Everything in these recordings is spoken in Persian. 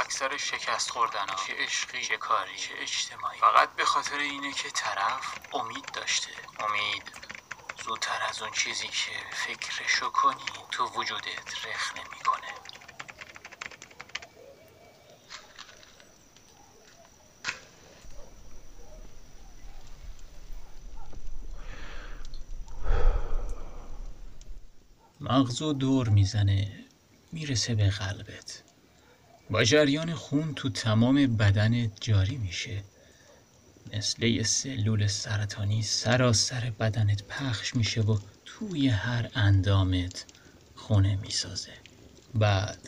اکثر شکست خوردن ها. چه عشقی چه کاری چه اجتماعی. فقط به خاطر اینه که طرف امید داشته. امید. زودتر از اون چیزی که فکرشو کنی تو وجودت رخ نمی‌کنه. مغزو دور می‌زنه. می‌رسه به قلبت. با جریان خون تو تمام بدنت جاری میشه. مثل یه سلول سرطانی سراسر بدنت پخش میشه و توی هر اندامت خونه می‌سازه. بعد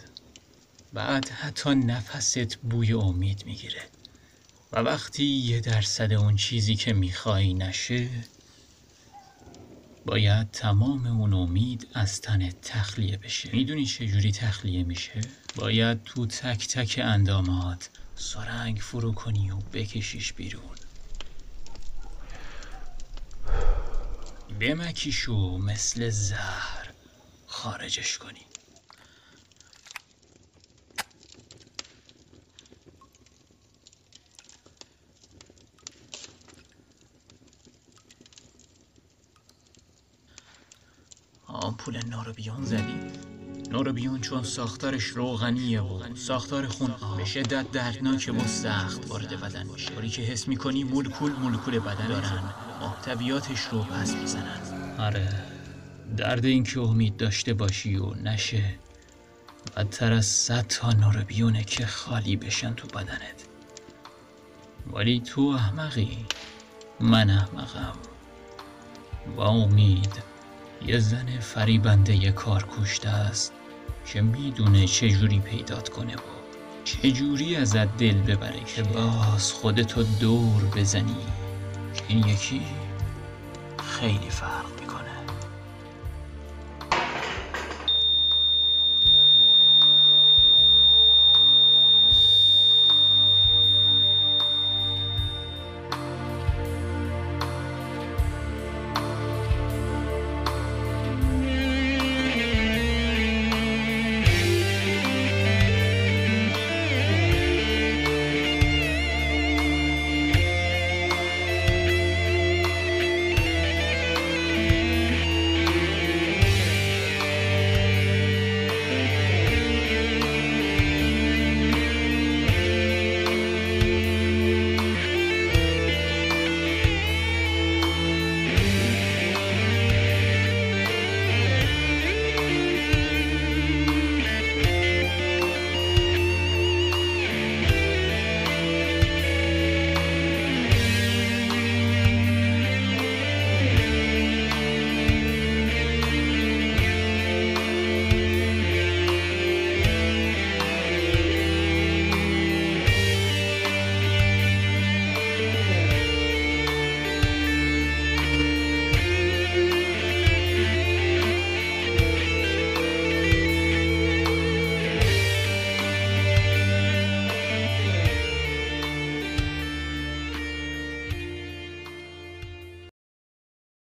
بعد حتی نفست بوی امید می‌گیره. و وقتی یه درصد اون چیزی که می‌خوای نشه باید تمام اون امید از تنت تخلیه بشه. می‌دونی چه جوری تخلیه میشه؟ باید تو تک تک اندامات سرنگ فرو کنی و بکشیش بیرون. بمکیشو مثل زهر خارجش کنی. آمپول نوروبیون زدی؟ نوروبیون چون ساختارش روغنیه و ساختار خون به شدت دردناکه و سخت وارد بدن میشه. طوری که حس می‌کنی مولکول مولکول بدن دارن. محتویاتش رو پس می‌زنن. آره. درد این که امید داشته باشی و نشه. بدتر از صد تا نوروبیونه که خالی بشن تو بدنت. ولی تو احمقی. من احمقم. با امید. یه زن فریبنده کار کشته است که می‌دونه چجوری پیدات کنه و چجوری ازت دل ببره که باز خودتو دور بزنی. این یکی خیلی فرق می‌کنه.